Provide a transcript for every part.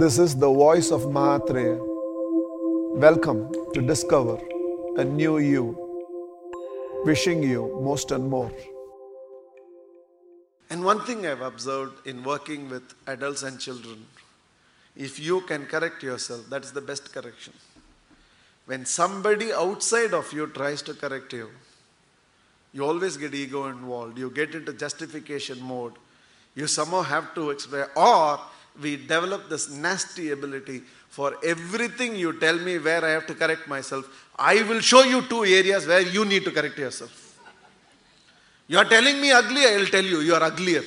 This is the voice of Mahatria. Welcome to discover a new you. Wishing you most and more. And one thing I've observed in working with adults and children, if you can correct yourself, that's the best correction. When somebody outside of you tries to correct you, you always get ego involved. You get into justification mode. You somehow have to explain, or we develop this nasty ability for everything you tell me where I have to correct myself. I will show you two areas where you need to correct yourself. You are telling me ugly, I will tell you, you are uglier.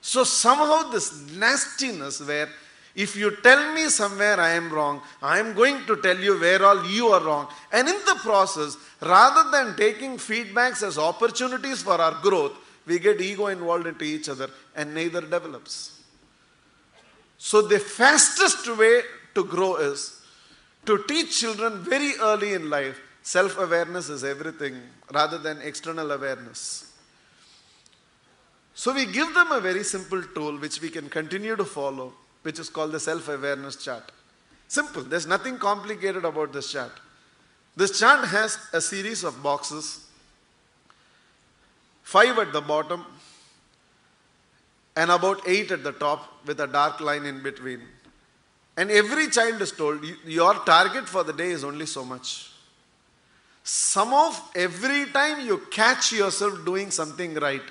So somehow this nastiness where if you tell me somewhere I am wrong, I am going to tell you where all you are wrong. And in the process, rather than taking feedbacks as opportunities for our growth, we get ego involved into each other and neither develops. So the fastest way to grow is to teach children very early in life self awareness is everything rather than external awareness. So we give them a very simple tool which we can continue to follow, which is called the self awareness chart. Simple, there's nothing complicated about this chart. This chart has a series of boxes, five at the bottom, and about eight at the top with a dark line in between. And every child is told your target for the day is only so much. Some of every time you catch yourself doing something right,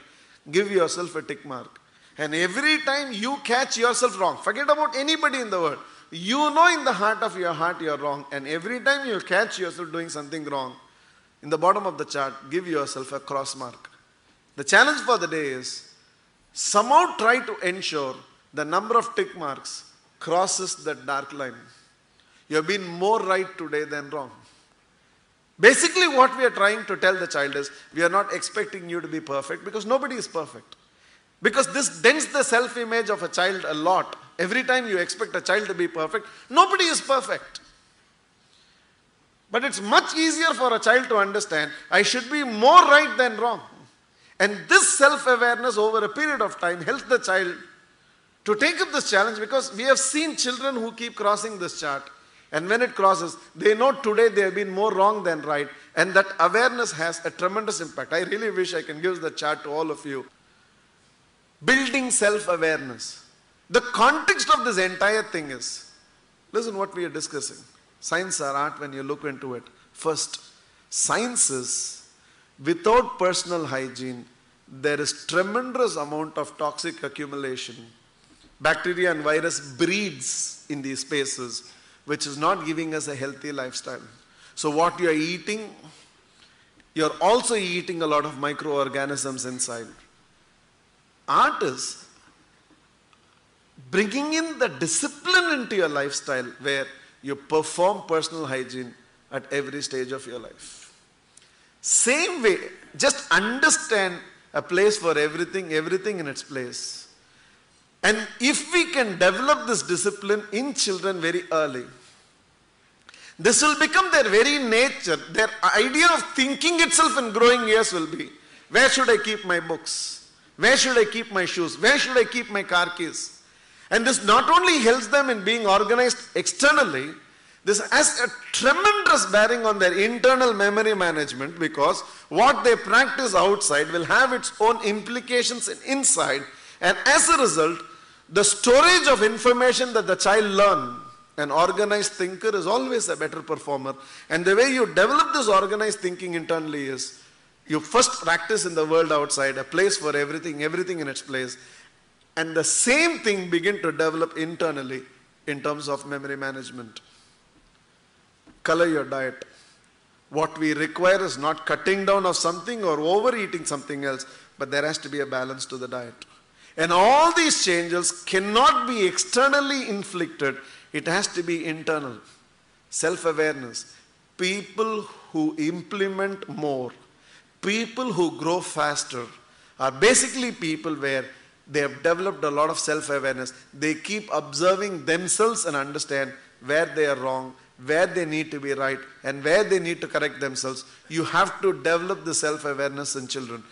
give yourself a tick mark. And every time you catch yourself wrong, forget about anybody in the world. You know in the heart of your heart you're wrong. And every time you catch yourself doing something wrong, in the bottom of the chart, give yourself a cross mark. The challenge for the day is somehow try to ensure the number of tick marks crosses that dark line. You have been more right today than wrong. Basically, what we are trying to tell the child is we are not expecting you to be perfect because nobody is perfect. Because this dents the self image of a child a lot. Every time you expect a child to be perfect, nobody is perfect. But it's much easier for a child to understand I should be more right than wrong. And this self awareness over a period of time helps the child to take up this challenge because we have seen children who keep crossing this chart. And when it crosses, they know today they have been more wrong than right. And that awareness has a tremendous impact. I really wish I can give the chart to all of you. Building self awareness. The context of this entire thing is listen what we are discussing. Science or art, when you look into it. First, science is without personal hygiene, there is tremendous amount of toxic accumulation. Bacteria and virus breeds in these spaces, which is not giving us a healthy lifestyle. So what you are eating, you're also eating a lot of microorganisms inside. Art is bringing in the discipline into your lifestyle where you perform personal hygiene at every stage of your life. Same way, just understand a place for everything, everything in its place. And if we can develop this discipline in children very early, this will become their very nature. Their idea of thinking itself in growing years will be where should I keep my books? Where should I keep my shoes? Where should I keep my car keys? And this not only helps them in being organized externally, this has a tremendous bearing on their internal memory management because what they practice outside will have its own implications inside. And as a result, the storage of information that the child learn, an organized thinker is always a better performer. And the way you develop this organized thinking internally is you first practice in the world outside, a place for everything, everything in its place. And the same thing begin to develop internally in terms of memory management. Color your diet. What we require is not cutting down of something or overeating something else, but there has to be a balance to the diet. And all these changes cannot be externally inflicted, it has to be internal. Self awareness. People who implement more, people who grow faster, are basically people where they have developed a lot of self awareness. They keep observing themselves and understand where they are wrong, where they need to be right, and where they need to correct themselves. You have to develop the self awareness in children.